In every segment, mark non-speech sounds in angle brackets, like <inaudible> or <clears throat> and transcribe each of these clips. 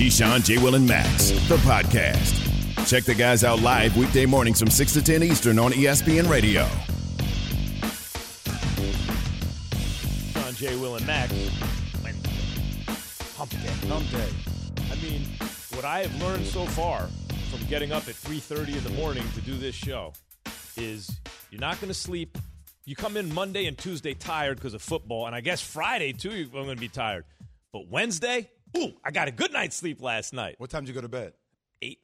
Keyshawn, J. Will, and Max, the podcast. Check the guys out live weekday mornings from 6 to 10 Eastern on ESPN Radio. John J. Will and Max. Wednesday. Hump day. Hump day. I mean, what I have learned so far from getting up at 3:30 in the morning to do this show is you're not going to sleep. You come in Monday and Tuesday tired because of football, and I guess Friday too. I'm going to be tired, but Wednesday, ooh, I got a good night's sleep last night. What time did you go to bed? Eight.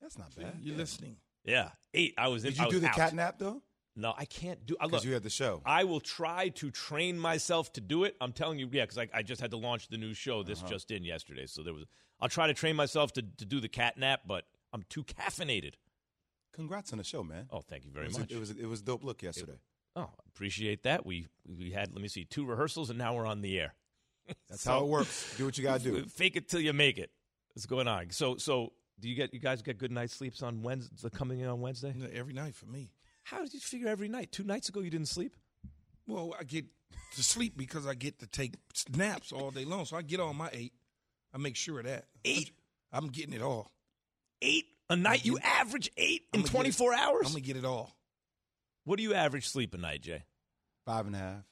That's not bad. You're listening. Yeah, eight. I was. in, Did I you was do the out. cat nap though? No, I can't do. I Because you had the show. I will try to train myself to do it. I'm telling you, yeah, because I, I just had to launch the new show. This Uh-huh. just in yesterday, so there was. I'll try to train myself to, to do the cat nap, but I'm too caffeinated. Congrats on the show, man. Oh, thank you very it was much. A, it was it was dope look yesterday. oh, appreciate that. We we had let me see two rehearsals, and now we're on the air. <laughs> That's So- how it works. Do what you gotta do. <laughs> Fake it till you make it. What's going on? So so do you get you guys get good night's sleeps on Wednesday? Coming in on Wednesday? You Every night for me. How did you figure every night? Two nights ago you didn't sleep. Well, I get to sleep because I get to take naps all day long. So I get on my eight. I make sure of that. Eight? I'm getting it all. Eight a night? You average eight in I'ma get it- 24 hours? I'm gonna get it all. What do you average sleep a night, Jay? Five and a half,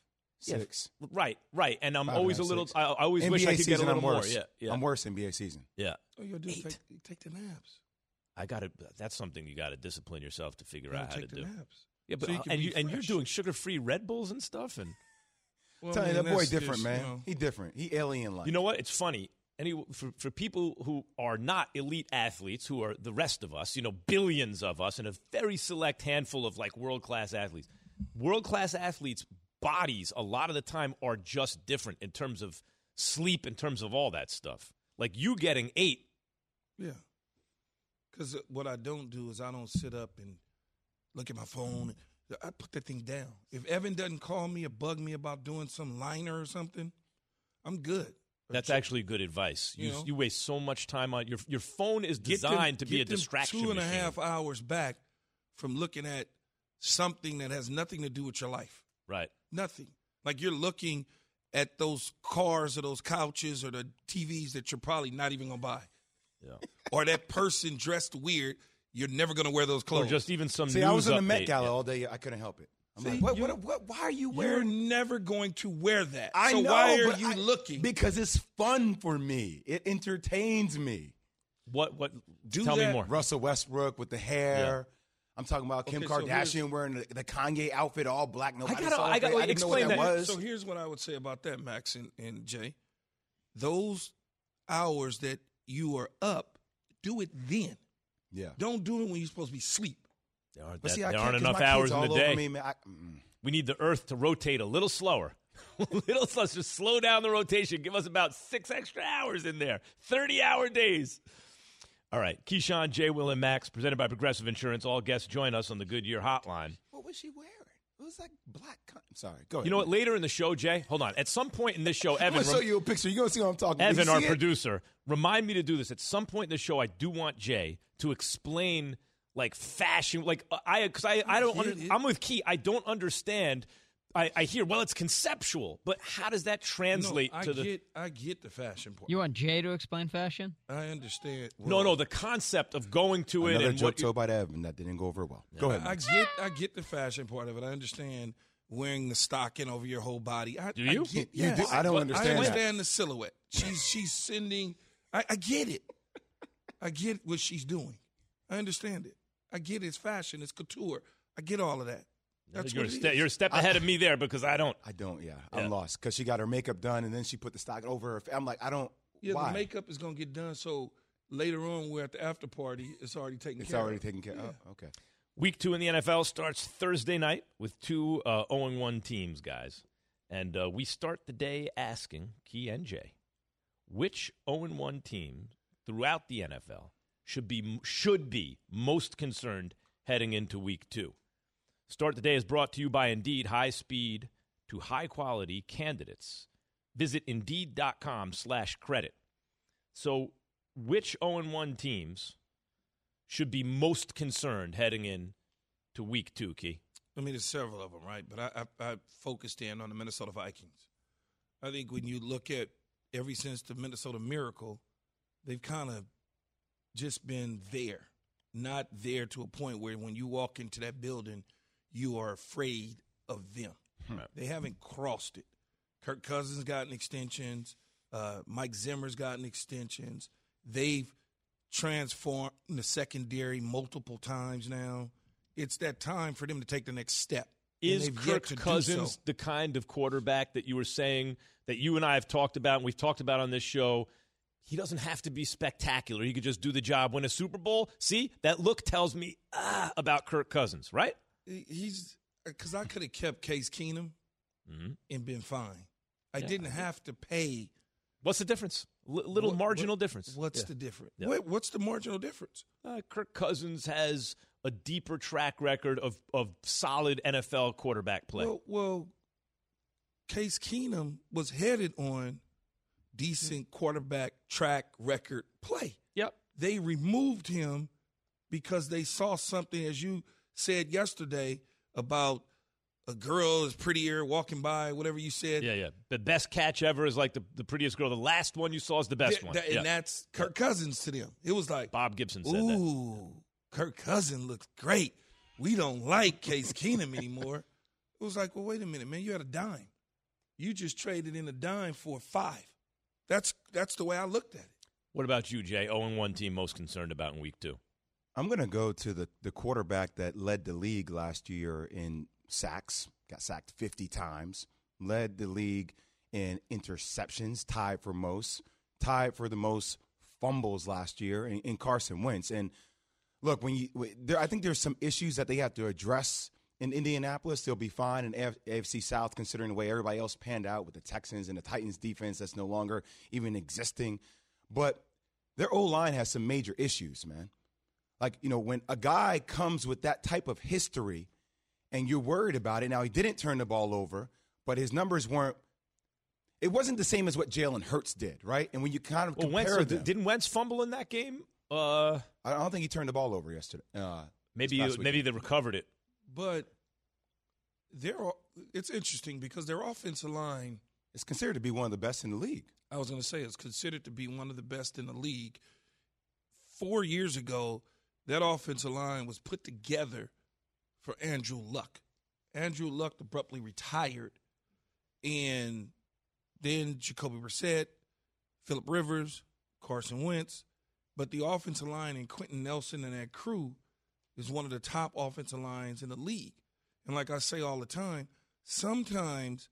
Yeah, six. Right, right. And I'm Five always a a little. six. I, I always NBA wish I could season, get a little I'm more. Yeah, yeah, I'm worse NBA season. yeah. Oh, you gotta do take, take the naps. I got to. That's something you got to discipline yourself to figure out gotta how to take do. the naps. Yeah, but So you uh, and be you and you're doing sugar free Red Bulls and stuff. And <laughs> Well, Tell I you mean, that boy different, just, man. you know, he different. He alien like. you know what? It's funny. Any for for people who are not elite athletes, who are the rest of us, you know, billions of us, and a very select handful of like world class athletes. World class athletes' bodies a lot of the time are just different in terms of sleep, in terms of all that stuff. Like you getting eight Yeah. Because what I don't do is I don't sit up and look at my phone. I put that thing down. If Evan doesn't call me or bug me about doing some liner or something, I'm good. That's actually good advice. You, You know? you waste so much time on your your phone is Get them- designed to be a distraction. Two and a half hours back from looking at something that has nothing to do with your life. Right. Nothing. Like you're looking at those cars or those couches or the TVs that you're probably not even gonna buy. Yeah. <laughs> Or that person dressed weird. You're never gonna wear those clothes. Or clothes. just even some See, news I was in the. Met Gala Yeah. all day. I couldn't help it. I'm See, like, what, what, what, why are you wearing? You're never going to wear that. I so know, why are but you I- looking? Because it's fun for me. It entertains me. What? What? Do tell me that. more. Russell Westbrook with the hair. I'm talking about Kim Okay, so Kardashian wearing the, the Kanye outfit, all black. Nobody gotta- saw I gotta- I didn't know what explain that, that. was. So here's what I would say about that, Max and, and Jay. Those hours that you are up, do it then. yeah. Don't do it when you're supposed to be asleep. There aren't, But that- see, I there aren't enough hours in the day. Me. I, mm. We need the Earth to rotate a little slower. <laughs> a little slower. Just slow down the rotation. Give us about six extra hours in there. 30 hour days. All right. Keyshawn, J. Will, and Max, presented by Progressive Insurance. All guests join us on the Goodyear Hotline. What was she wearing? It was like black. Con- Sorry. Go ahead. You know what? Later in the show, Jay, hold on. At some point in this show, <laughs> Evan. I'm gonna show you a picture. You're gonna see what I'm talking about. Evan, our it? producer, remind me to do this. At some point in the show, I do want Jay to explain like fashion, like uh, I, because I, I don't, under. I'm with Key. I don't understand. I, I hear, well, it's conceptual, but how does that translate no, I to the? get, I get the fashion part. You want Jay to explain fashion? I understand. no, well, no, the concept of going to it Another and joke what. you- told by Evan that didn't go over well. Go ahead. I get, I get the fashion part of it. I understand wearing the stocking over your whole body. I, Do you? I get, You yes. do- I don't What- understand I that. understand the silhouette. She's she's sending. I, I get it. I get what she's doing. I understand it. I get it's fashion. It's couture. I get all of that. That's you're, a what it ste- you're a step ahead of me there because I don't. I don't. Yeah, Yeah. I'm lost because she got her makeup done and then she put the stock over her. fa- I'm like, I don't. yeah, why? the makeup is gonna get done. So later on, we're at the after party. It's already taken It's care. already of. taken care. Yeah. Oh, okay. Week two in the NFL starts Thursday night with two uh, 0 1 teams, guys. And uh, we start the day asking Key and Jay, which 0 1 team throughout the NFL should be should be most concerned heading into week 2. Start the day is brought to you by Indeed, high speed to high quality candidates. Visit Indeed.com slash credit. So, which 0 1 teams should be most concerned heading in to week 2, Key? I mean, there's several of them, right? But I, I, I focused in on the Minnesota Vikings. I think when you look at ever since the Minnesota Miracle, they've kind of just been there, not there to a point where when you walk into that building, you are afraid of them. Right. They haven't crossed it. Kirk Cousins gotten extensions. Uh, Mike Zimmer's gotten extensions. They've transformed the secondary multiple times now. It's that time for them to take the next step. Is Kirk Cousins so. the kind of quarterback that you were saying that you and I have talked about and we've talked about on this show? He doesn't have to be spectacular. He could just do the job, win a Super Bowl. See, that look tells me ah, about Kirk Cousins, right? He's because I could have kept Case Keenum Mhm. and been fine. I Yeah, didn't I have to pay. What's the difference? L- little What- marginal what- difference. What's Yeah. the difference? Yeah. What, what's the marginal difference? Uh, Kirk Cousins has a deeper track record of, of solid NFL quarterback play. Well, well, Case Keenum was headed on decent quarterback track record play. yep. They removed him because they saw something, as you said yesterday, about a girl is prettier walking by, whatever you said. Yeah, yeah. The best catch ever is like the, the prettiest girl. The last one you saw is the best Th- one. Yeah. And that's Kirk Cousins to them. It was like, Bob Gibson said that. Ooh, Kirk Cousin looks great. We don't like Case <laughs> Keenum anymore. It was like, well, wait a minute, man. You had a dime. You just traded in a dime for a five. That's that's the way I looked at it. What about you, Jay? 0 1 team most concerned about in week two? I'm going to go to the, the quarterback that led the league last year in sacks, got sacked 50 times, led the league in interceptions, tied for most, tied for the most fumbles last year in, in Carson Wentz. And look, when you there, I think there's some issues that they have to address in Indianapolis. They'll be fine in AF, AFC South, considering the way everybody else panned out with the Texans and the Titans defense that's no longer even existing. But their O line has some major issues, man. Like, you know, when a guy comes with that type of history and you're worried about it, now he didn't turn the ball over, but his numbers weren't, it wasn't the same as what Jalen Hurts did, right? And when you kind of Well, compare Wentz, them, didn't Wentz fumble in that game? Uh, I don't think he turned the ball over yesterday. Uh, maybe this past maybe they recovered it. But they're it's interesting because their offensive line, is considered to be one of the best in the league. I was going to say, it's considered to be one of the best in the league. Four years ago, that offensive line was put together for Andrew Luck. Andrew Luck abruptly retired, and then Jacoby Brissett, Philip Rivers, Carson Wentz. But the offensive line and Quenton Nelson and that crew is one of the top offensive lines in the league. And like I say all the time, sometimes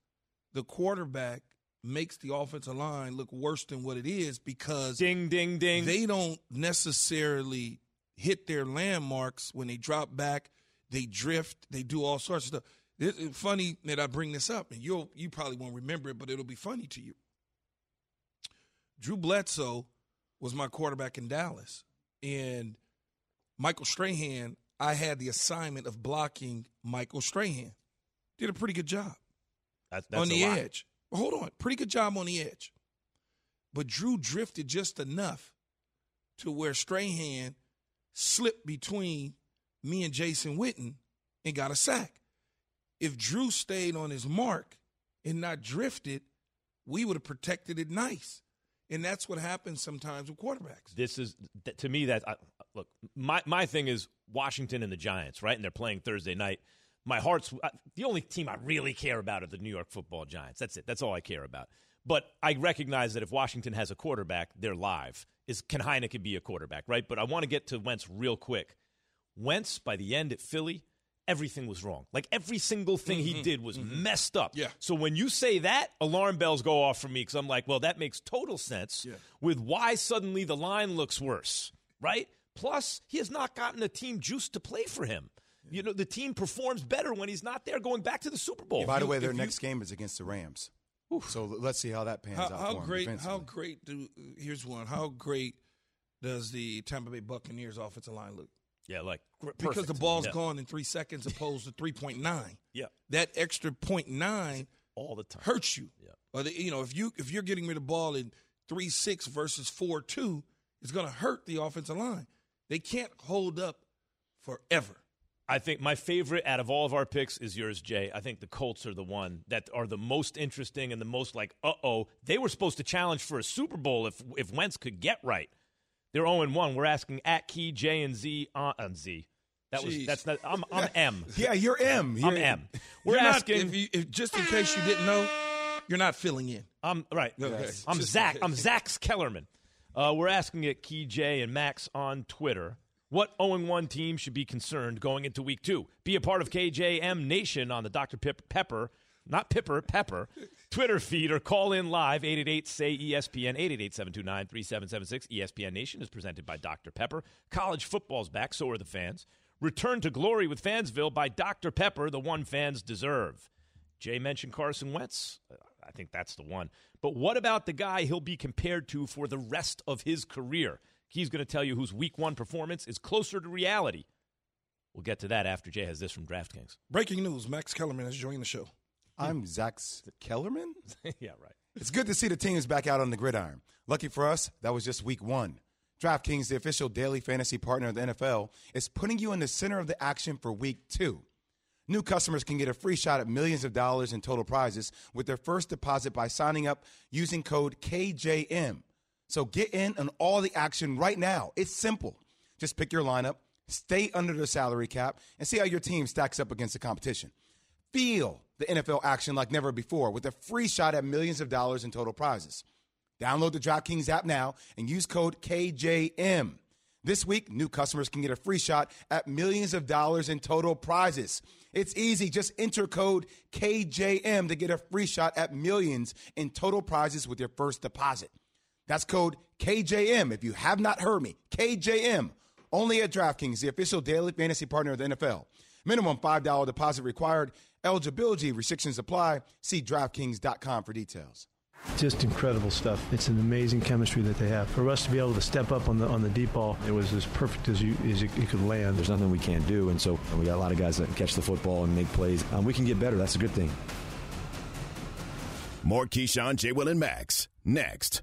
the quarterback makes the offensive line look worse than what it is because Ding, ding, ding. they don't necessarily hit their landmarks when they drop back, they drift, they do all sorts of stuff. It's funny that I bring this up, and you'll you probably won't remember it, but it'll be funny to you. Drew Bledsoe was my quarterback in Dallas, and Michael Strahan. I had the assignment of blocking Michael Strahan. Did a pretty good job That- that's on the edge. Hold on, pretty good job on the edge. But Drew drifted just enough to where Strahan slipped between me and Jason Witten and got a sack. If Drew stayed on his mark and not drifted, we would have protected it nice. And that's what happens sometimes with quarterbacks. This is to me that I, look. My my thing is Washington and the Giants, right? And they're playing Thursday night. My heart's the only team I really care about are the New York Football Giants. That's it. That's all I care about. But I recognize that if Washington has a quarterback, they're live. Is can Heinicke be a quarterback, right? But I want to get to Wentz real quick. Wentz by the end at Philly, everything was wrong. Like every single thing he mm-hmm. did was mm-hmm. messed up. Yeah. So when you say that, alarm bells go off for me because I'm like, well, that makes total sense Yeah. with why suddenly the line looks worse, right? Plus, he has not gotten a team juiced to play for him. You know, the team performs better when he's not there going back to the Super Bowl. By the you- way, their if you- next game is against the Rams. So let's see how that pans How, out. how for 'em great? How great do? Here's one. How great does the Tampa Bay Buccaneers offensive line look? Yeah, like gr- Because the perfect. ball's Yeah. gone in three seconds opposed to 3.9. Yeah, That extra point nine all the time. hurts you. Yeah. Or the, you know, if you if you're getting rid of the ball in three six versus four two, it's going to hurt the offensive line. They can't hold up forever. I think my favorite out of all of our picks is yours, Jay. I think the Colts are the one that are the most interesting and the most like, uh oh, they were supposed to challenge for a Super Bowl if if Wentz could get right. They're 0 1. We're asking at Key, J, and Z on, on Z. That was Jeez. that's not. I'm I'm <laughs> M. Yeah, you're M. I'm You're M. <laughs> We're You're not- asking. if you, if, just in case you didn't know, you're not filling in. I'm right. Okay. <laughs> I'm Just- Zach. I'm Zach's Kellerman. Uh, we're asking at Key J and Max on Twitter what 0 1 team should be concerned going into week two. Be a part of KJM Nation on the Dr. Pip- Pepper, not Pipper, Pepper, <laughs> Twitter feed or call in live 888 say ESPN 888 729 3776. ESPN Nation is presented by Dr. Pepper. College football's back, so are the fans. Return to glory with Fansville by Dr. Pepper, the one fans deserve. Jay mentioned Carson Wentz. I think that's the one. But what about the guy he'll be compared to for the rest of his career? He's going to tell you whose week one performance is closer to reality. We'll get to that after Jay has this from DraftKings. Breaking news: Max Kellerman has joined the show. I'm Zach Kellerman. <laughs> yeah, right. It's good to see the teams back out on the gridiron. Lucky for us, that was just week one. DraftKings, the official daily fantasy partner of the NFL, is putting you in the center of the action for week two. New customers can get a free shot at millions of dollars in total prizes with their first deposit by signing up using code KJM. So get in on all the action right now. It's simple. Just pick your lineup, stay under the salary cap, and see how your team stacks up against the competition. Feel the NFL action like never before with a free shot at millions of dollars in total prizes. Download the DraftKings app now and use code KJM. This week, new customers can get a free shot at millions of dollars in total prizes. It's easy. Just enter code KJM to get a free shot at millions in total prizes with your first deposit. That's code KJM. If you have not heard me, KJM. Only at DraftKings, the official daily fantasy partner of the NFL. Minimum $5 deposit required. Eligibility restrictions apply. See DraftKings.com for details. Just incredible stuff. It's an amazing chemistry that they have. For us to be able to step up on the on the deep ball, it was as perfect as you as it, it could land. There's nothing we can't do, and so we got a lot of guys that can catch the football and make plays. Um, we can get better. That's a good thing. More Keyshawn, J. Will, and Max next.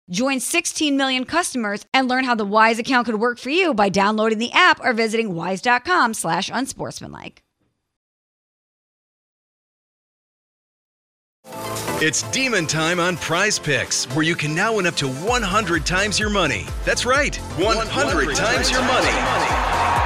Join 16 million customers and learn how the Wise account could work for you by downloading the app or visiting wise.com slash unsportsmanlike. It's demon time on Prize Picks, where you can now win up to 100 times your money. That's right, 100, times your money.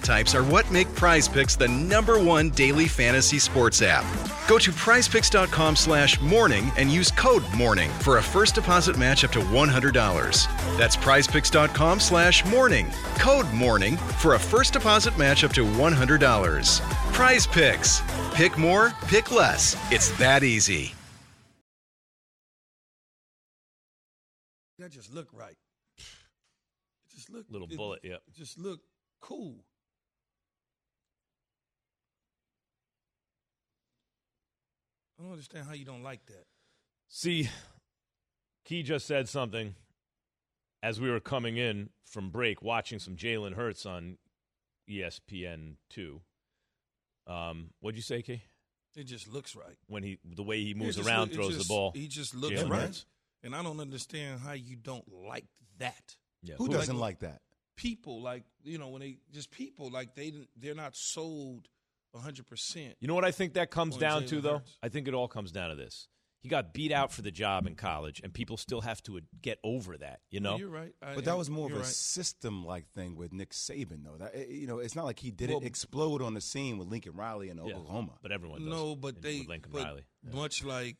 stat types are what make Prize Picks the number one daily fantasy sports app. Go to prizepicks.com slash morning and use code morning for a first deposit match up to $100. That's prizepicks.com slash morning. Code morning for a first deposit match up to $100. Prize Picks. Pick more, pick less. It's that easy. That just looked right. It just looked Little it- bullet, yeah. Just looked cool. I don't understand how you don't like that. See, Key just said something as we were coming in from break, watching some Jalen Hurts on ESPN two. Um, what'd you say, Key? It just looks right. When he the way he moves around, look- it throws just- the ball. He just looks Jalen right. Hurts. And I don't understand how you don't like that. Yeah. Who Like- doesn't like that? People like you know when they just people like they they're not sold hundred percent. You know what I think that comes down Jalen to, though? Hurts. I think it all comes down to this. He got beat out for the job in college, and people still have to get over that. You know, you're right. I- But that was more of a right. system-like thing with Nick Saban, though. That eh, you know, it's not like he didn't Well- explode on the scene with Lincoln Riley in Yeah. Oklahoma. but everyone does. No, but in- they with Lincoln but Riley. Yeah. much like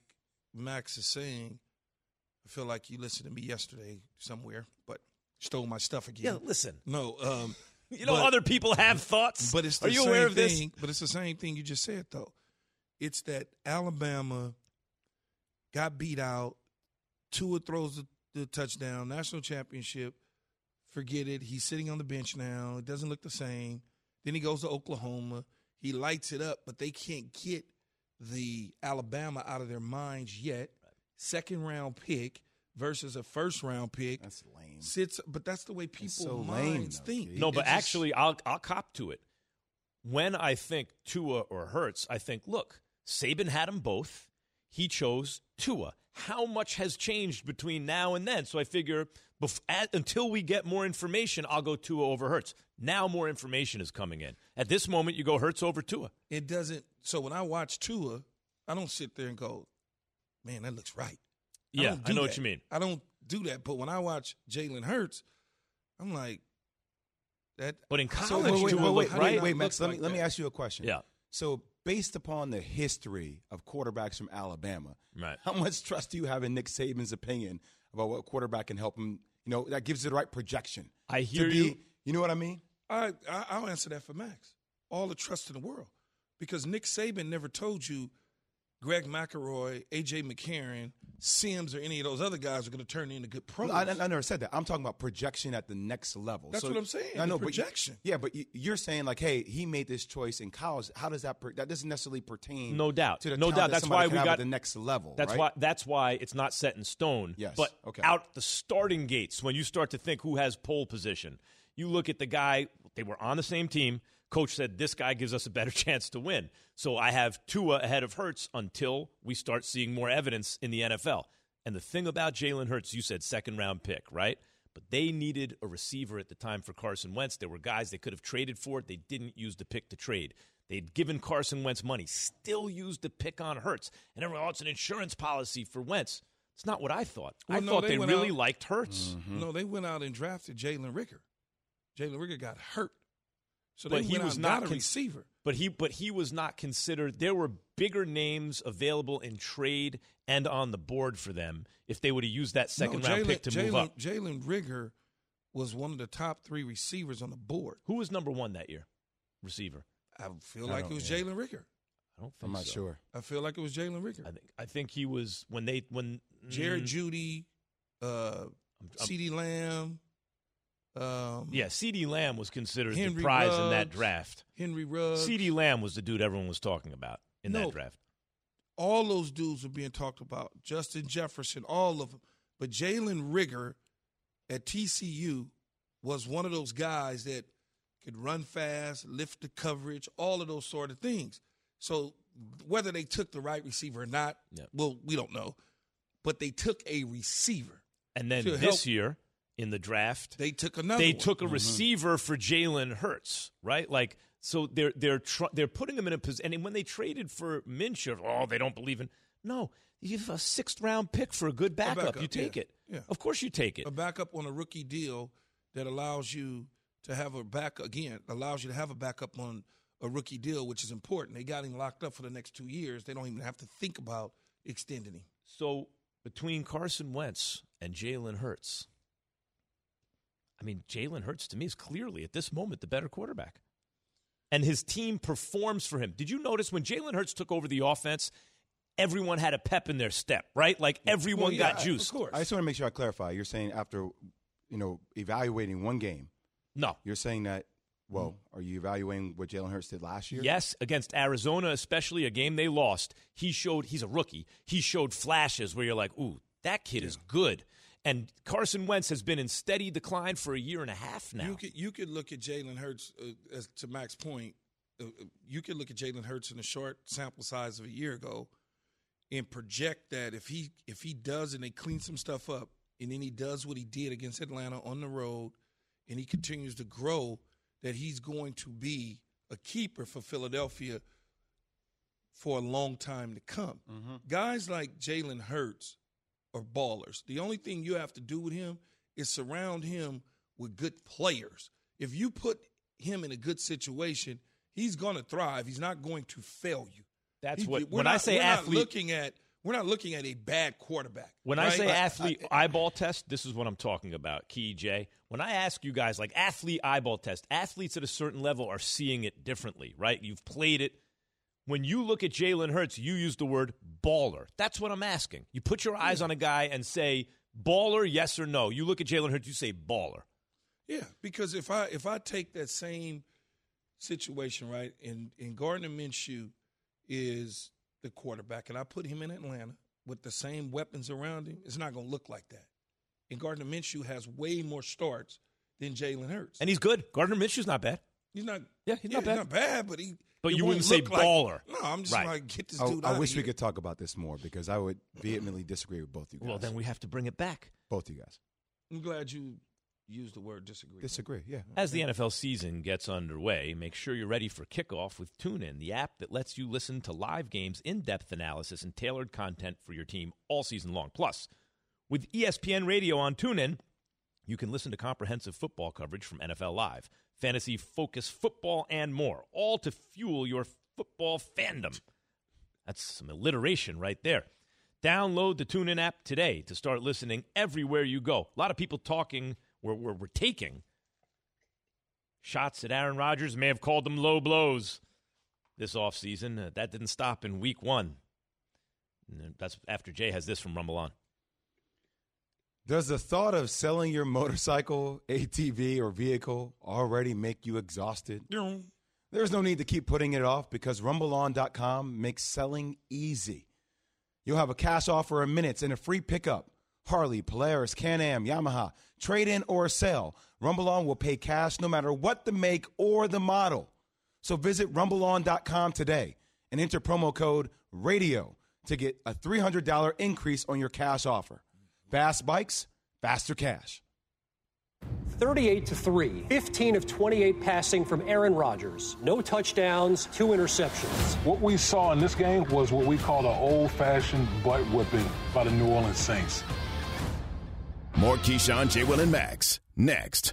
Max is saying. I feel like you listened to me yesterday somewhere, but stole my stuff again. Yeah, listen. No, um, <laughs> You know, but- other people have thoughts. But it's the Are you same aware of this? thing, But it's the same thing you just said though. It's that Alabama got beat out. Tua throws the, the touchdown, national championship. Forget it. He's sitting on the bench now. It doesn't look the same. Then he goes to Oklahoma. He lights it up, but they can't get the Alabama out of their minds yet. Second round pick versus a first round pick. That's lame. Sits, but that's the way people so minds though, think. Keith. No, but just- actually, I'll I'll cop to it. When I think Tua or Hurts, I think, look, Saban had them both. He chose Tua. How much has changed between now and then? So I figure bef- at, until we get more information, I'll go Tua over Hurts. Now more information is coming in. At this moment, you go Hurts over Tua. it doesn't. So when I watch Tua, I don't sit there and go, "Man, that looks right." I Yeah, don't I, do know what you mean. I don't do that. But when I watch Jalen Hurts, I'm like, that. But in So college, wait, wait, Tua wait, wait, do right. wait, not Max. look Let me like let me ask you a question. Yeah. So, based upon the history of quarterbacks from Alabama, Right. how much trust do you have in Nick Saban's opinion about what quarterback can help him? You know, that gives it the right projection. I to hear be- you. You know what I mean? I, I I'll answer that for Max. All the trust in the world, because Nick Saban never told you Greg McElroy, AJ McCarron, Sims, or any of those other guys are going to turn into good pros. I, I never said that. I'm talking about projection at the next level. That's So- what I'm saying, I the know, but projection. yeah, but you- you're saying like, hey, he made this choice in college. How does that? Per, that doesn't necessarily pertain. No doubt. To the No doubt. that That's somebody why we got- the next level. That's right? why. That's why it's not set in stone. Yes. But Okay. out the starting gates, when you start to think who has pole position, you look at the guy. They were on the same team. Coach said this guy gives us a better <laughs> chance to win. So I have Tua ahead of Hurts until we start seeing more evidence in the NFL. And the thing about Jalen Hurts, you said second round pick, right? But they needed a receiver at the time for Carson Wentz. There were guys they could have traded for it. They didn't use the pick to trade. They'd given Carson Wentz money, still used the pick on Hurts. And everyone, oh, it's an insurance policy for Wentz. It's not what I thought. I no, thought they they, really out- liked Hurts. Mm-hmm. No, they went out and drafted Jalen Reagor. Jalen Reagor got hurt, so But he was not a con- receiver. But he but he was not considered there were bigger names available in trade and on the board for them if they would have used that second no, round Jalen, pick to move Jalen, up. Jalen Reagor was one of the top three receivers on the board. Who was number one that year? Receiver. I feel I like it was yeah. Jalen Reagor. I don't think I'm not so. sure. I feel like it was Jalen Reagor. I think I think he was when they when Jared mm, Jeudy, uh, CeeDee Lamb, um, Yeah, CeeDee Lamb was considered the Henry prize in that draft. Henry Ruggs. CeeDee Lamb was the dude everyone was talking about in No. that draft. all those dudes were being talked about. Justin Jefferson, all of them. But Jalen Reagor at TCU was one of those guys that could run fast, lift the coverage, all of those sort of things. So whether they took the right receiver or not, Yeah. well, we don't know. But they took a receiver. And then this help- year in the draft, They took another. they one. took a mm-hmm. receiver for Jalen Hurts, right? Like so they're they're tr- they're putting him in a position. And when they traded for Minshew, oh, they don't believe in. No, you have a sixth round pick for a good backup. backup, you take yeah, it. yeah. Of course, you take it. a backup on a rookie deal that allows you to have a back again allows you to have a backup on a rookie deal, which is important. They got him locked up for the next two years. They don't even have to think about extending him. So between Carson Wentz and Jalen Hurts, I mean, Jalen Hurts to me is clearly at this moment the better quarterback. And his team performs for him. Did you notice when Jalen Hurts took over the offense, everyone had a pep in their step, right? Like everyone Well, yeah, got juiced. Of course. I just want to make sure I clarify. You're saying after, you know, evaluating one game, No. you're saying that. Well, are you evaluating what Jalen Hurts did last year? Yes, against Arizona, especially a game they lost, he showed he's a rookie. He showed flashes where you're like, ooh, that kid is good. And Carson Wentz has been in steady decline for a year and a half now. You could you could look at Jalen Hurts uh, as to Max's point. Uh, uh, you could look at Jalen Hurts in a short sample size of a year ago, and project that if he if he does and they clean some stuff up and then he does what he did against Atlanta on the road, and he continues to grow, that he's going to be a keeper for Philadelphia for a long time to come. Mm-hmm. Guys like Jalen Hurts are ballers. The only thing you have to do with him is surround him with good players. If you put him in a good situation, he's going to thrive. He's not going to fail you. That's He- what when not, I say we're athlete. not looking at we're not looking at a bad quarterback. When I say Like, athlete I- eyeball test, this is what I'm talking about, Key J. When I ask you guys like athlete eyeball test, athletes at a certain level are seeing it differently, right? You've played it. When you look at Jalen Hurts, you use the word baller. That's what I'm asking. You put your eyes on a guy and say baller, yes or no. You look at Jalen Hurts, you say baller. Yeah, because if I if I take that same situation right, and and Gardner Minshew is the quarterback, and I put him in Atlanta with the same weapons around him, it's not going to look like that. And Gardner Minshew has way more starts than Jalen Hurts, And he's good. Gardner Minshew's not bad. he's not. Yeah, he's not bad. He's not bad, but he. But you wouldn't say look like- baller. no, I'm just Right. like get this oh, dude. I out wish of we here. could talk about this more because I would vehemently disagree with both you guys. Well, then we have to bring it back. both of you guys I'm glad you used the word disagree. disagree. Yeah. As the NFL season gets underway, make sure you're ready for kickoff with TuneIn, the app that lets you listen to live games, in depth analysis, and tailored content for your team all season long. Plus, with ESPN Radio on TuneIn, you can listen to comprehensive football coverage from NFL Live, fantasy focus football, and more, all to fuel your football fandom. That's some alliteration right there. Download the TuneIn app today to start listening everywhere you go. A lot of people talking, we're, we're, we're taking shots at Aaron Rodgers, may have called them low blows this offseason. Uh, that didn't stop in week one. And that's after Jay has this from Rumble On. Does the thought of selling your motorcycle, ATV, or vehicle already make you exhausted? There's no need to keep putting it off because RumbleOn.com makes selling easy. You'll have a cash offer in minutes and a free pickup. Harley, Polaris, Can Am, Yamaha, trade in or sell. RumbleOn will pay cash no matter what the make or the model. So visit RumbleOn.com today and enter promo code RADIO to get a $300 increase on your cash offer. Fast bikes, faster cash. 38 to 3. 15 of 28 passing from Aaron Rodgers. No touchdowns, two interceptions. What we saw in this game was what we call an old fashioned butt whipping by the New Orleans Saints. More Keyshawn, J. Will, and Max next.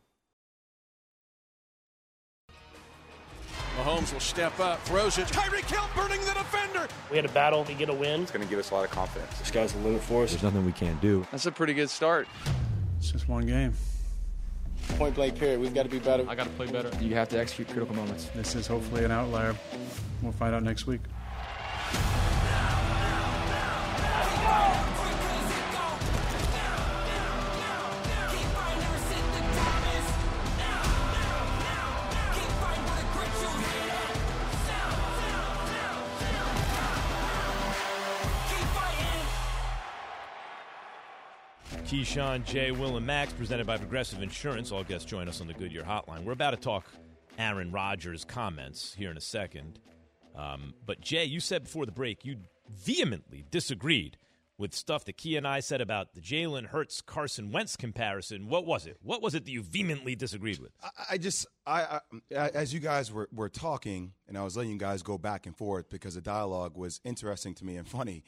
Mahomes will step up, throws it. Tyreek Hill burning the defender. We had a battle to get a win. It's going to give us a lot of confidence. The sky's the limit for us. There's nothing we can't do. That's a pretty good start. It's just one game. Point blank period. We've got to be better. I got to play better. You have to execute critical moments. This is hopefully an outlier. We'll find out next week. Keyshawn, Jay, Will, and Max, presented by Progressive Insurance. All guests join us on the Goodyear Hotline. We're about to talk Aaron Rodgers' comments here in a second. Um, but Jay, you said before the break you vehemently disagreed with stuff that Key and I said about the Jalen Hurts Carson Wentz comparison. What was it? What was it that you vehemently disagreed with? I, I just, I, I, as you guys were, were talking, and I was letting you guys go back and forth because the dialogue was interesting to me and funny.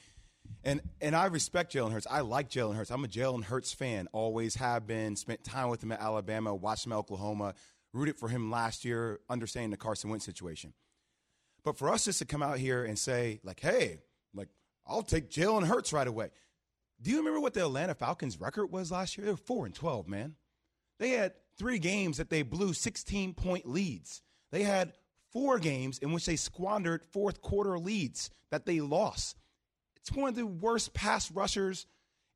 And and I respect Jalen Hurts. I like Jalen Hurts. I'm a Jalen Hurts fan. Always have been. Spent time with him at Alabama. Watched him at Oklahoma. Rooted for him last year. Understanding the Carson Wentz situation. But for us just to come out here and say like, hey, like I'll take Jalen Hurts right away. Do you remember what the Atlanta Falcons record was last year? They were four and twelve, man. They had three games that they blew 16 point leads. They had four games in which they squandered fourth quarter leads that they lost. It's one of the worst pass rushers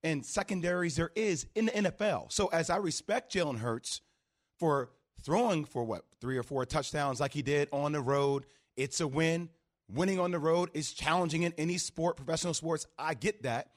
and secondaries there is in the NFL. So as I respect Jalen Hurts for throwing for what three or four touchdowns like he did on the road, it's a win. Winning on the road is challenging in any sport, professional sports. I get that.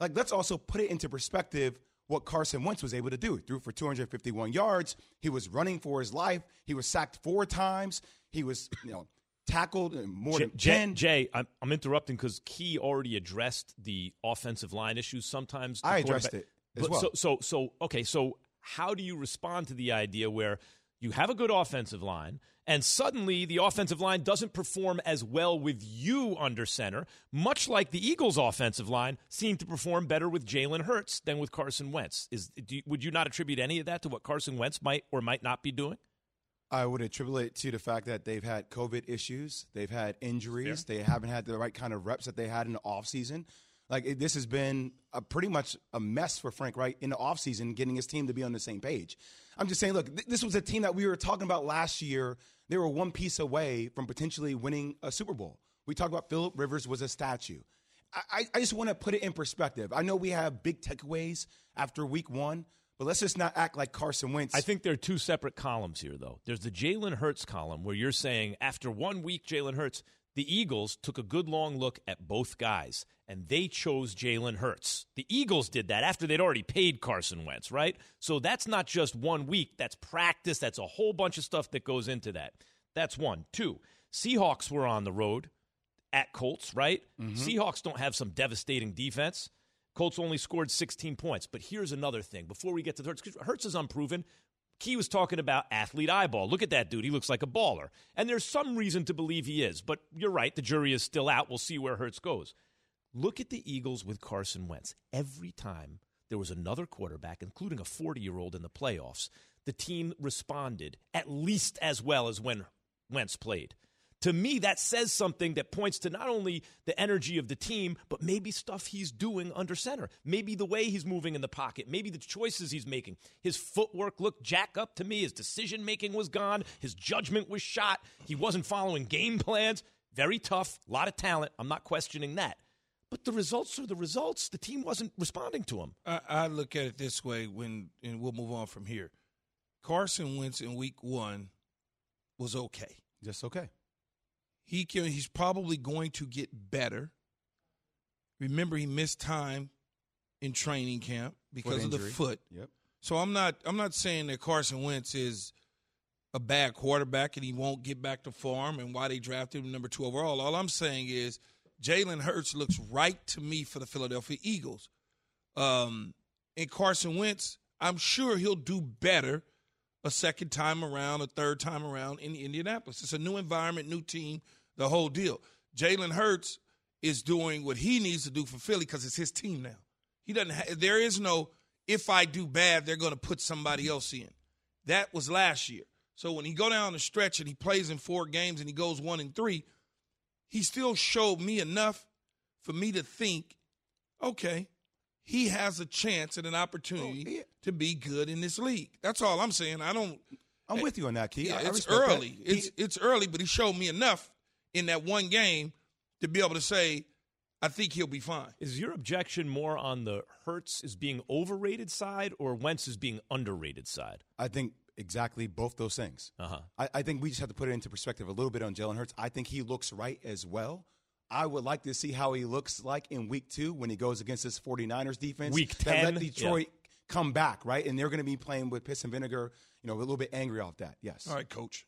Like let's also put it into perspective what Carson Wentz was able to do. He threw for 251 yards. He was running for his life. He was sacked four times. He was, you know, tackled more Jay, than 10. Jay, I'm, I'm interrupting because Key already addressed the offensive line issues. Sometimes I addressed it as But well. So, so, so, okay. So, how do you respond to the idea where you have a good offensive line and suddenly the offensive line doesn't perform as well with you under center, much like the Eagles' offensive line seemed to perform better with Jalen Hurts than with Carson Wentz? Is do you, would you not attribute any of that to what Carson Wentz might or might not be doing? I would attribute it to the fact that they've had COVID issues, they've had injuries, they haven't had the right kind of reps that they had in the offseason. Like it, this has been a pretty much a mess for Frank Reich in the offseason, getting his team to be on the same page. I'm just saying, look, th- this was a team that we were talking about last year. They were one piece away from potentially winning a Super Bowl. We talked about Philip Rivers was a statue. I, I, I just want to put it in perspective. I know we have big takeaways after week one, but let's just not act like Carson Wentz. I think there are two separate columns here, though. There's the Jalen Hurts column where you're saying after one week, Jalen Hurts, the Eagles took a good long look at both guys and they chose Jalen Hurts. The Eagles did that after they'd already paid Carson Wentz, right? So that's not just one week, that's practice, that's a whole bunch of stuff that goes into that. That's one. Two, Seahawks were on the road at Colts, right? Mm-hmm. Seahawks don't have some devastating defense. Colts only scored 16 points. But here's another thing. Before we get to Hurts, 'cause Hurts is unproven. Key was talking about athlete eyeball. Look at that dude. He looks like a baller. And there's some reason to believe he is. But you're right. The jury is still out. We'll see where Hurts goes. Look at the Eagles with Carson Wentz. Every time there was another quarterback, including a 40 year old in the playoffs, the team responded at least as well as when Wentz played. To me, that says something that points to not only the energy of the team, but maybe stuff he's doing under center. Maybe the way he's moving in the pocket, maybe the choices he's making. His footwork looked jack up to me. His decision making was gone. His judgment was shot. He wasn't following game plans. Very tough, a lot of talent. I'm not questioning that. But the results are the results. The team wasn't responding to him. I, I look at it this way when, and we'll move on from here. Carson Wentz in week one was okay. Just okay. He can. He's probably going to get better. Remember, he missed time in training camp because of the foot. Yep. So I'm not. I'm not saying that Carson Wentz is a bad quarterback and he won't get back to form and why they drafted him number two overall. All I'm saying is Jalen Hurts looks right to me for the Philadelphia Eagles. Um, and Carson Wentz, I'm sure he'll do better a second time around, a third time around in Indianapolis. It's a new environment, new team, the whole deal. Jalen Hurts is doing what he needs to do for Philly because it's his team now. He doesn't. Ha- there is no if I do bad, they're going to put somebody else in. That was last year. So when he go down the stretch and he plays in four games and he goes one and three, he still showed me enough for me to think, okay, he has a chance and an oh, opportunity to be good in this league. That's all I'm saying. I don't. I'm with you on that, Key. Yeah, I- I it's respect that. early. It's it's early, but he showed me enough in that one game to be able to say, I think he'll be fine. Is your objection more on the Hurts is being overrated side or Wentz is being underrated side? I think exactly both those things. Uh-huh. I, I think we just have to put it into perspective a little bit on Jalen Hurts. I think he looks right as well. I would like to see how he looks like in week two when he goes against this 49ers defense. Week that 10, let Detroit come back, right? And they're going to be playing with piss and vinegar, you know, a little bit angry off that. Yes. All right, coach.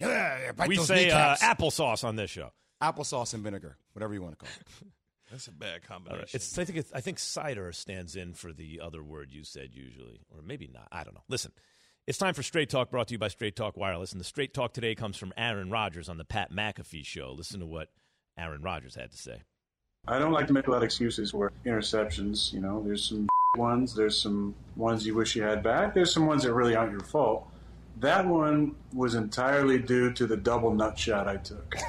Yeah, yeah, bite we say uh, applesauce on this show. applesauce and vinegar, whatever you want to call it. <laughs> That's a bad combination. All right. It's, I think it's, I think cider stands in for the other word you said usually, or maybe not. I don't know. Listen, it's time for Straight Talk, brought to you by Straight Talk Wireless, and the Straight Talk today comes from Aaron Rodgers on the Pat McAfee Show. Listen to what Aaron Rodgers had to say. I don't like to make a lot of excuses for interceptions. You know, there's some <laughs> ones, there's some ones you wish you had back, there's some ones that really aren't your fault. That one was entirely due to the double nut shot I took. <laughs>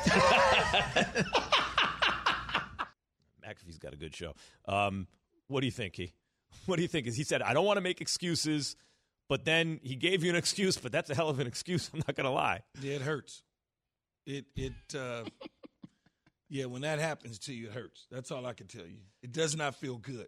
McAfee's got a good show. Um, what do you think, he? <laughs> What do you think? Is he said I don't want to make excuses, but then he gave you an excuse, but that's a hell of an excuse. I'm not going to lie. Yeah, it hurts. It it uh, yeah, when that happens to you, it hurts. That's all I can tell you. It does not feel good.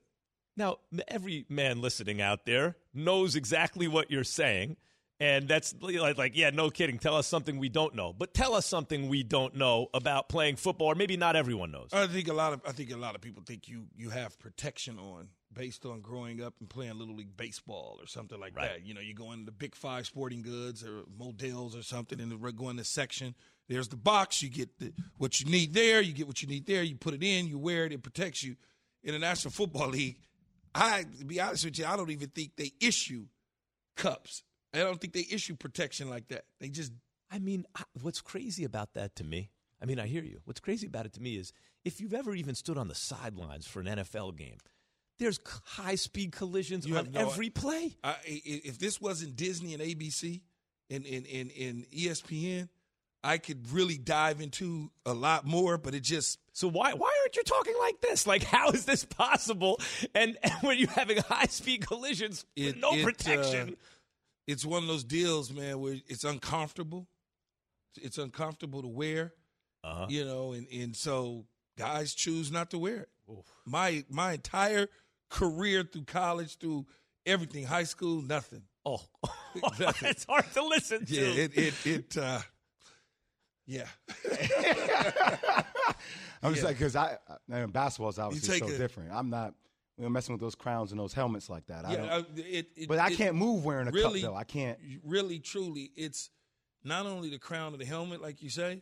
Now, every man listening out there knows exactly what you're saying. And that's like, like, yeah, no kidding. Tell us something we don't know, but tell us something we don't know about playing football, or maybe not everyone knows. I think a lot of I think a lot of people think you you have protection on based on growing up and playing little league baseball or something like Right. that. You know, you go into the big five sporting goods or Modell's or something, and go in the section. There's the box. You get the, what you need there. You get what you need there. You put it in. You wear it. It protects you. In the National Football League, I to be honest with you, I don't even think they issue cups. I don't think they issue protection like that. They just I mean, what's crazy about that to me? I mean, I hear you. What's crazy about it to me is if you've ever even stood on the sidelines for an NFL game, there's high speed collisions You on no- every play. I, i- if this wasn't Disney and ABC and and, and and ESPN, I could really dive into a lot more. But it just So why why aren't you talking like this? Like, how is this possible? And, <laughs> and when you're having high speed collisions with no it, uh, protection, it's one of those deals, man, where it's uncomfortable. It's uncomfortable to wear, uh-huh. you know, and and so guys choose not to wear it. My my entire career through college, through everything, high school, nothing. Oh, <laughs> <laughs> Nothing. it's hard to listen to. Yeah, it it it. Uh, yeah. <laughs> I'm just Yeah. like because I, I mean, basketball is obviously so a- different. I'm not you know, messing with those crowns and those helmets like that. I Yeah, don't, uh, it, it, but I it- can't move wearing a really, cup though. I can't. Really, truly, it's not only the crown of the helmet, like you say,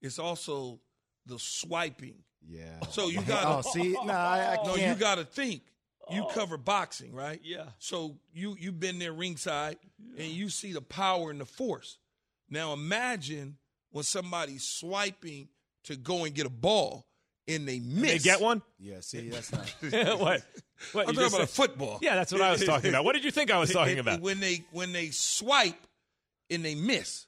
it's also the swiping. Yeah. So you <laughs> Oh, got <laughs> see, no, I, I no, you got to think. You cover boxing, right? Yeah. So you you've been there ringside, and you see the power and the force. Now imagine when somebody's swiping to go and get a ball, and they miss. They get one? Yeah, see, that's not. <laughs> what? <laughs> What, I'm talking just about a football. Yeah, that's what I was talking about. What did you think I was <laughs> talking about? When they when they swipe and they miss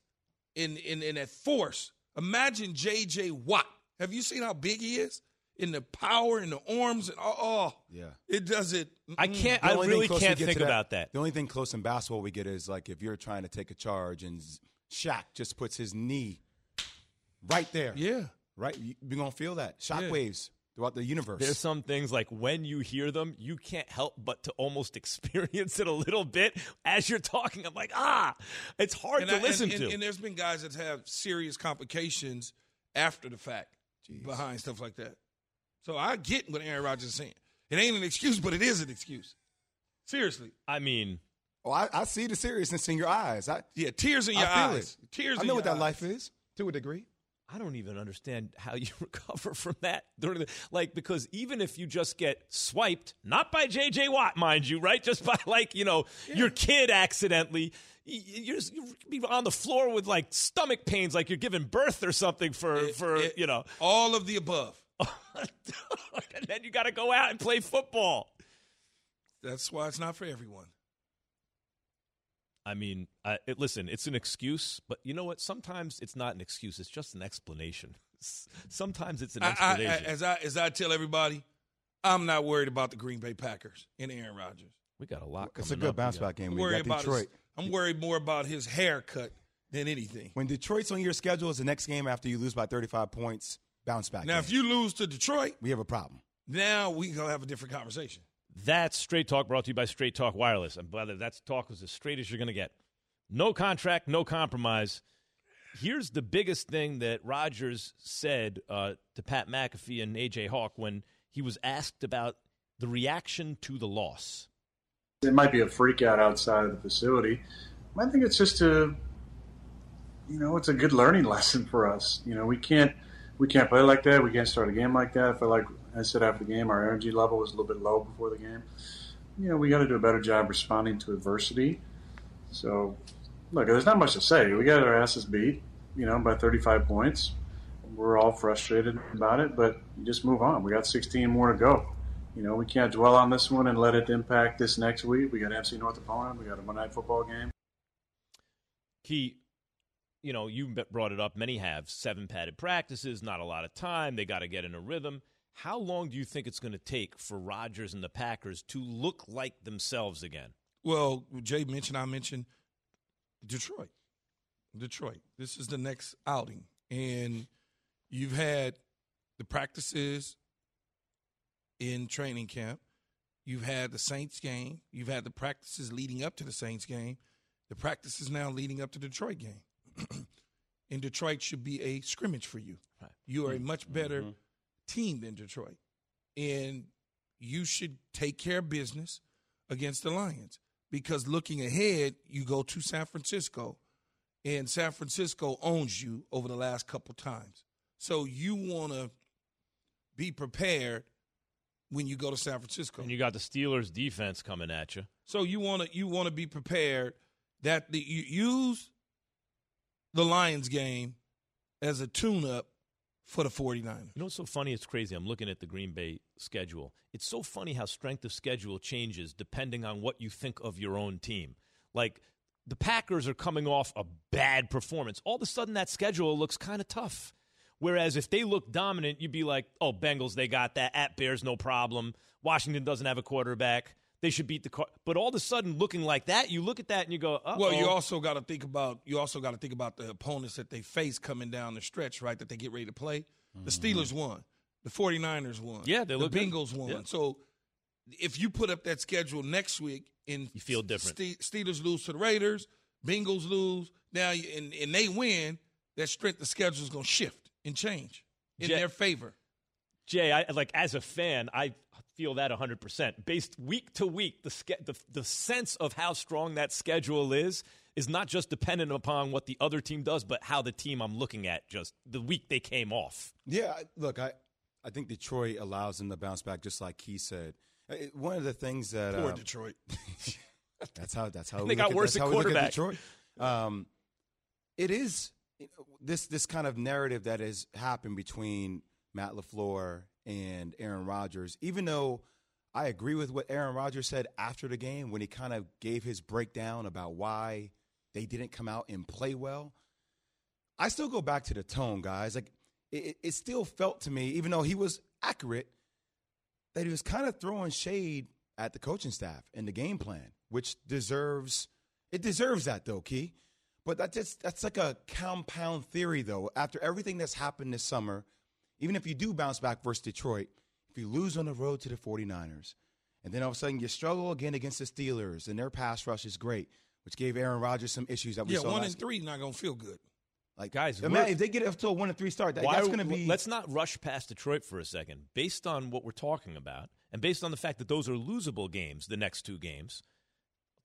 in in in that force. Imagine J.J. Watt. Have you seen how big he is in the power and the arms and oh, oh Yeah. it does it. I mm-mm. can't. I really can't think to about that. The only thing close in basketball we get is like if you're trying to take a charge and Shaq just puts his knee right there. Yeah. Right? You- You're going to feel that. Shockwaves throughout the universe. There's some things like when you hear them, you can't help but to almost <laughs> experience it a little bit as you're talking. I'm like, ah, it's hard And to I- listen and, to. And there's been guys that have serious complications after the fact behind stuff like that. So I get what Aaron Rodgers is saying. It ain't an excuse, but it is an excuse. Seriously. I mean, oh, I, I see the seriousness in your eyes. I, Yeah, tears in your I feel eyes. it. Tears I in know your what that life is to a degree. I don't even understand how you <laughs> recover from that during the like because even if you just get swiped, not by J.J. Watt, mind you, right? Just by like you know your kid accidentally, y- y- you're, just, you're be on the floor with like stomach pains, like you're giving birth or something for for it- you know, All of the above. <laughs> and then you got to go out and play football. That's why it's not for everyone. I mean, I, it, listen, it's an excuse, but you know what? Sometimes it's not an excuse; it's just an explanation. Sometimes it's an I, I, I, explanation. as I as I tell everybody, I'm not worried about the Green Bay Packers and Aaron Rodgers. we got a lot. It's a good up. Bounce back game. I'm We got Detroit. his, I'm worried more about his haircut than anything. When Detroit's on your schedule is the next game after you lose by 35 points, bounce back. Now, game. if you lose to Detroit, we have a problem. now we gonna have a different conversation. That's Straight Talk brought to you by Straight Talk Wireless. And brother, that's talk was as straight as you're going to get. No contract, no compromise. Here's the biggest thing that Rodgers said uh, to Pat McAfee and AJ Hawk when he was asked about the reaction to the loss. It might be a freak out outside of the facility. I think it's just a, you know, it's a good learning <laughs> lesson for us. You know, we can't we can't play like that. We can't start a game like that. I feel like I said after the game, our energy level was a little bit low before the game. You know, we got to do a better job responding to adversity. So, look, there's not much to say. We got our asses beat, you know, by 35 points. We're all frustrated about it, but you just move on. We got 16 more to go. You know, we can't dwell on this one and let it impact this next week. We got NFC North opponent. We got a Monday Night Football game. Key, you know, you brought it up. Many have seven padded practices, not a lot of time. They got to get in a rhythm. How long do you think it's going to take for Rodgers and the Packers to look like themselves again? Well, Jay mentioned, I mentioned Detroit. Detroit. This is the next outing. And you've had the practices in training camp. You've had the Saints game. You've had the practices leading up to the Saints game. The practices now leading up to the Detroit game. <clears throat> and Detroit should be a scrimmage for you. Right. You are a much better Mm-hmm. Team in Detroit. And you should take care of business against the Lions because looking ahead, you go to San Francisco, and San Francisco owns you over the last couple times. So you want to be prepared when you go to San Francisco. And you got the Steelers defense coming at you. So you want to you want to be prepared that the, you use the Lions game as a tune-up for the 49ers. You know what's so funny? It's crazy. I'm looking at the Green Bay schedule. It's so funny how strength of schedule changes depending on what you think of your own team. Like the Packers are coming off a bad performance. All of a sudden, that schedule looks kind of tough. Whereas if they look dominant, you'd be like, oh, Bengals, they got that. At Bears, no problem. Washington doesn't have a quarterback. They should beat the car. But all of a sudden, looking like that, you look at that and you go, uh Well, you also got to think about you also got to think about the opponents that they face coming down the stretch, right? That they get ready to play. The Steelers won. The 49ers won. Yeah, they look The good. Bengals won. Yeah. So if you put up that schedule next week and You feel different. Ste- Steelers lose to the Raiders, Bengals lose, now and, and they win, that strength of schedule is going to shift and change in Jay- their favor. Jay, I like as a fan, I feel that 100%. Based week to week, the, ske- the the sense of how strong that schedule is is not just dependent upon what the other team does, but how the team I'm looking at just the week they came off. Yeah, look, I, I think Detroit allows them to bounce back, just like he said. Uh, One of the things that Poor uh, Detroit. <laughs> <laughs> that's how that's how They we got look at, worse that's at how we look at quarterback. Detroit. Um, it is you know, this this kind of narrative that has happened between Matt LaFleur and Aaron Rodgers. Even though I agree with what Aaron Rodgers said after the game when he kind of gave his breakdown about why they didn't come out and play well. I still go back to the tone, guys. Like it, it- still felt to me, even though he was accurate, that he was kind of throwing shade at the coaching staff and the game plan, which deserves it deserves that though, Key. But that's just, that's like a compound theory though. After everything that's happened this summer, even if you do bounce back versus Detroit, if you lose on the road to the 49ers, and then all of a sudden you struggle again against the Steelers, and their pass rush is great, which gave Aaron Rodgers some issues that we Yeah, saw one last and three not going to feel good. Like Guys, imagine if they get up to a one and three start, that, Why that's going to be. Let's not rush past Detroit for a second. Based on what we're talking about, and based on the fact that those are losable games, the next two games,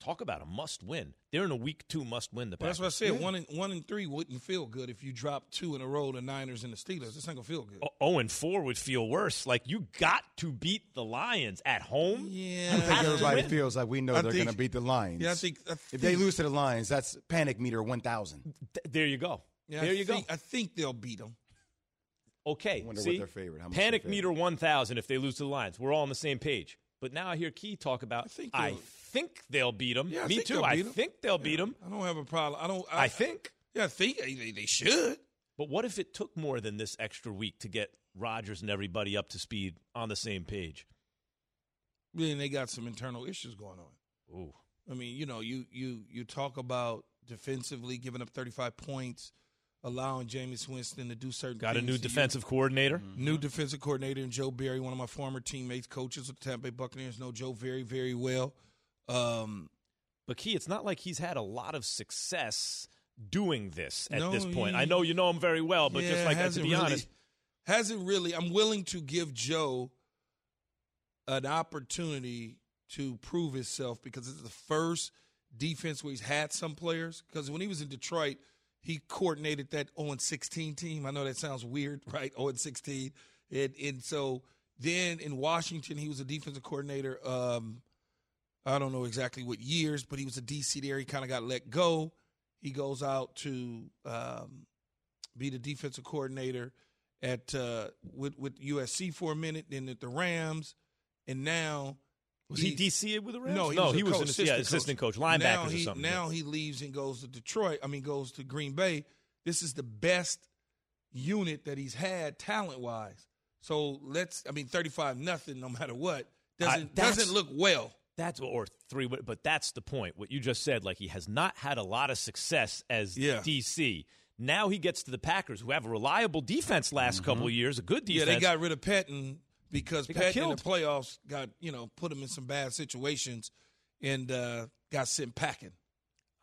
talk about a must win. They're in a week two must win. The Well, that's what I said. One and one and three wouldn't feel good if you drop two in a row, the Niners and the Steelers. This ain't gonna feel good. Oh and four would feel worse. Like you got to beat the Lions at home. Yeah, I think everybody feels like we know I they're think- going to beat the Lions. Yeah, I think- I if they lose to the Lions, that's panic meter one thousand. Th- there you go. Yeah, there I you think, go. I think they'll beat them. Okay. I wonder what see? their favorite- how Panic their favorite. meter one thousand if they lose to the Lions. We're all on the same page. But now I hear Key talk about. I think I they'll- think they'll beat them. Yeah, Me too. I think they'll beat them. I don't have a problem. I don't. I think. Yeah, I think they, they, should. But what if it took more than this extra week to get Rodgers and everybody up to speed on the same page? Then they got some internal issues going on. Ooh. I mean, you know, you you you talk about defensively giving up 35 points, allowing Jameis Winston to do certain Got a new you. defensive coordinator. Mm-hmm. New defensive coordinator and Joe Barry, one of my former teammates, coaches with the Tampa Bay Buccaneers, know Joe very, very well. Um, But Key, it's not like he's had a lot of success doing this at No, this point. he- I know you know him very well, but just yeah, like to be really- honest, hasn't really. I'm willing to give Joe an opportunity to prove himself because it's the first defense where he's had some players. Because when he was in Detroit, he coordinated that 0 16 team. I know that sounds weird, <laughs> right? 0 16. And, and so then in Washington, he was a defensive coordinator. Um, I don't know exactly what years, but he was a DC there. He kind of got let go. He goes out to um, be the defensive coordinator at uh, with with USC for a minute, then at the Rams, and now Was he DC with the Rams? No, he No, was, he was coach, an- assistant, yeah, assistant coach, linebackers now or he, something, Now yeah. he leaves and goes to Detroit. I mean, goes to Green Bay. This is the best unit that he's had talent wise. So let's. I mean, thirty five nothing, no matter what, doesn't I- doesn't look well. That's or three, but that's the point. What you just said, like he has not had a lot of success as Yeah. DC. Now he gets to the Packers, who have a reliable defense last couple of years, a good defense. Yeah, they got rid of Pettine because They got Pettine in the playoffs got you know put him in some bad situations and uh, got sent packing.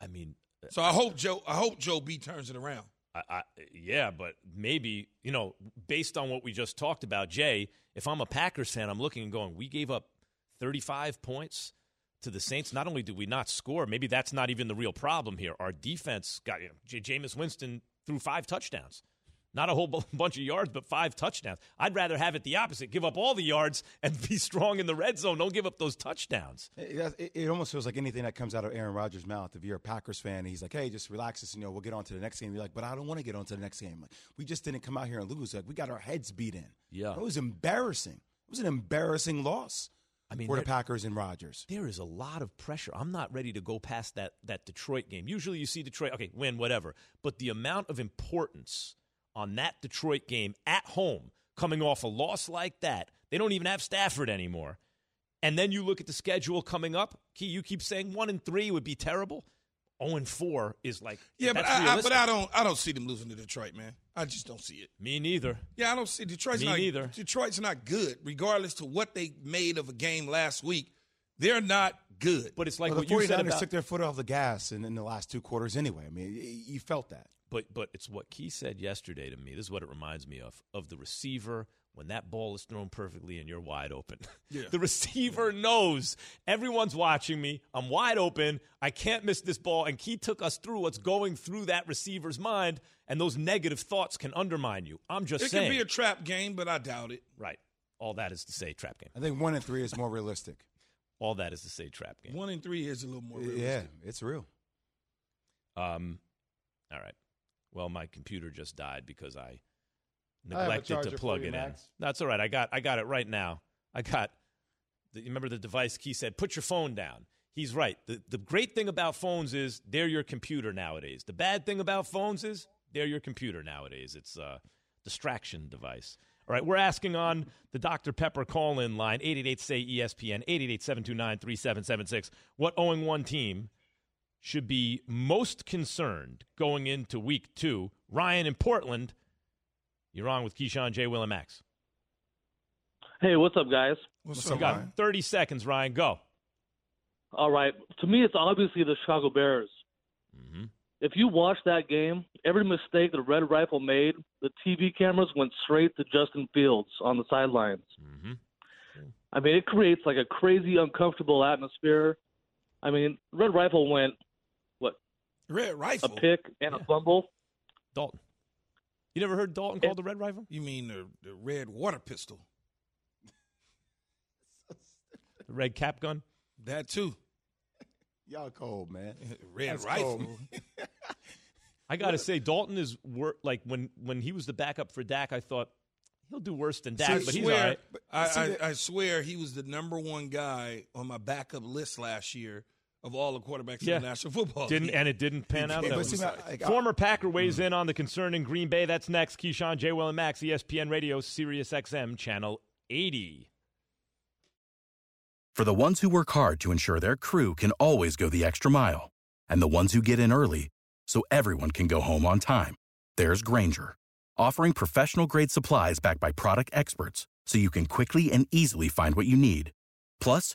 I mean, So I hope Joe. I hope Joe B turns it around. I, I, yeah, but maybe you know, based on what we just talked about, Jay. If I'm a Packers fan, I'm looking and going, we gave up 35 points to the Saints. Not only did we not score, maybe that's not even the real problem here. Our defense got you know, J- Jameis Winston threw five touchdowns. Not a whole bu- <laughs> bunch of yards, but five touchdowns. I'd rather have it the opposite. Give up all the yards and be strong in the red zone. Don't give up those touchdowns. It, it, it almost feels like anything that comes out of Aaron Rodgers' mouth. If you're a Packers fan, he's like, "Hey, just relax us, you know, we'll get on to the next game." You're like, "But I don't want to get on to the next game. Like, we just didn't come out here and lose. Like, we got our heads beat in. Yeah. it was embarrassing. It was an embarrassing loss. I mean, for the Packers and Rodgers. There is a lot of pressure. I'm not ready to go past that that Detroit game. Usually you see Detroit, okay, win, whatever. But the amount of importance on that Detroit game at home, coming off a loss like that, they don't even have Stafford anymore. And then you look at the schedule coming up. Key, you keep saying one and three would be terrible. Oh and four is like Yeah, but I, I, but I don't. I don't see them losing to Detroit, man. I just don't see it. Me neither. Yeah, I don't see Detroit's Me not neither. Detroit's not good, regardless to what they made of a game last week. They're not good. But it's like well, what the you 49ers said about took their foot off the gas in, in the last two quarters anyway. I mean, you felt that. But but it's what Key said yesterday to me. This is what it reminds me of of the receiver when that ball is thrown perfectly and you're wide open. <laughs> Yeah. the receiver knows everyone's watching me. I'm wide open. I can't miss this ball. And Key took us through what's going through that receiver's mind, and those negative thoughts can undermine you. I'm just it saying. could be a trap game, but I doubt it. right. All that is to say, trap game. I think one and three is more realistic. <laughs> All that is to say, trap game. One and three is a little more. Realistic. Yeah, it's real. Um, all right. Well, my computer just died because I I have a neglected to plug it in. That's all right. I got I got it right now. I got. The, remember the device key said, "Put your phone down." He's right. The the great thing about phones is they're your computer nowadays. The bad thing about phones is they're your computer nowadays. It's a distraction device. All right, we're asking on the Dr. Pepper call in line, 888 say ESPN, 888 729 3776. What 0 1 team should be most concerned going into week two? Ryan in Portland, you're on with Keyshawn, J. Will, and Max. Hey, what's up, guys? What's you got 30 seconds, Ryan. Go. All right. To me, it's obviously the Chicago Bears. Mm-hmm. If you watch that game, every mistake the Red Rifle made, the TV cameras went straight to Justin Fields on the sidelines. Mm-hmm. I mean, it creates like a crazy, uncomfortable atmosphere. I mean, Red Rifle went what Red Rifle, a pick and a fumble. Dalton. You never heard Dalton called the Red Rifle? You mean the, the red water pistol? The red cap gun? That too. Y'all cold, man. <laughs> Red That's rifle. cold. <laughs> I got to say, Dalton is wor- like when when he was the backup for Dak, I thought he'll do worse than Dak, See, but he's all right. I, I, I swear he was the number one guy on my backup list last year of all the quarterbacks Yeah. in the National Football Didn't League. and it didn't pan out. That but way. see, Matt, like, Former Packer mm-hmm. weighs in on the concern in Green Bay. That's next. Keyshawn, J. Will, and Max, ESPN Radio, Sirius XM, Channel 80. For the ones who work hard to ensure their crew can always go the extra mile, and the ones who get in early so everyone can go home on time, there's Grainger, offering professional grade supplies backed by product experts so you can quickly and easily find what you need. Plus,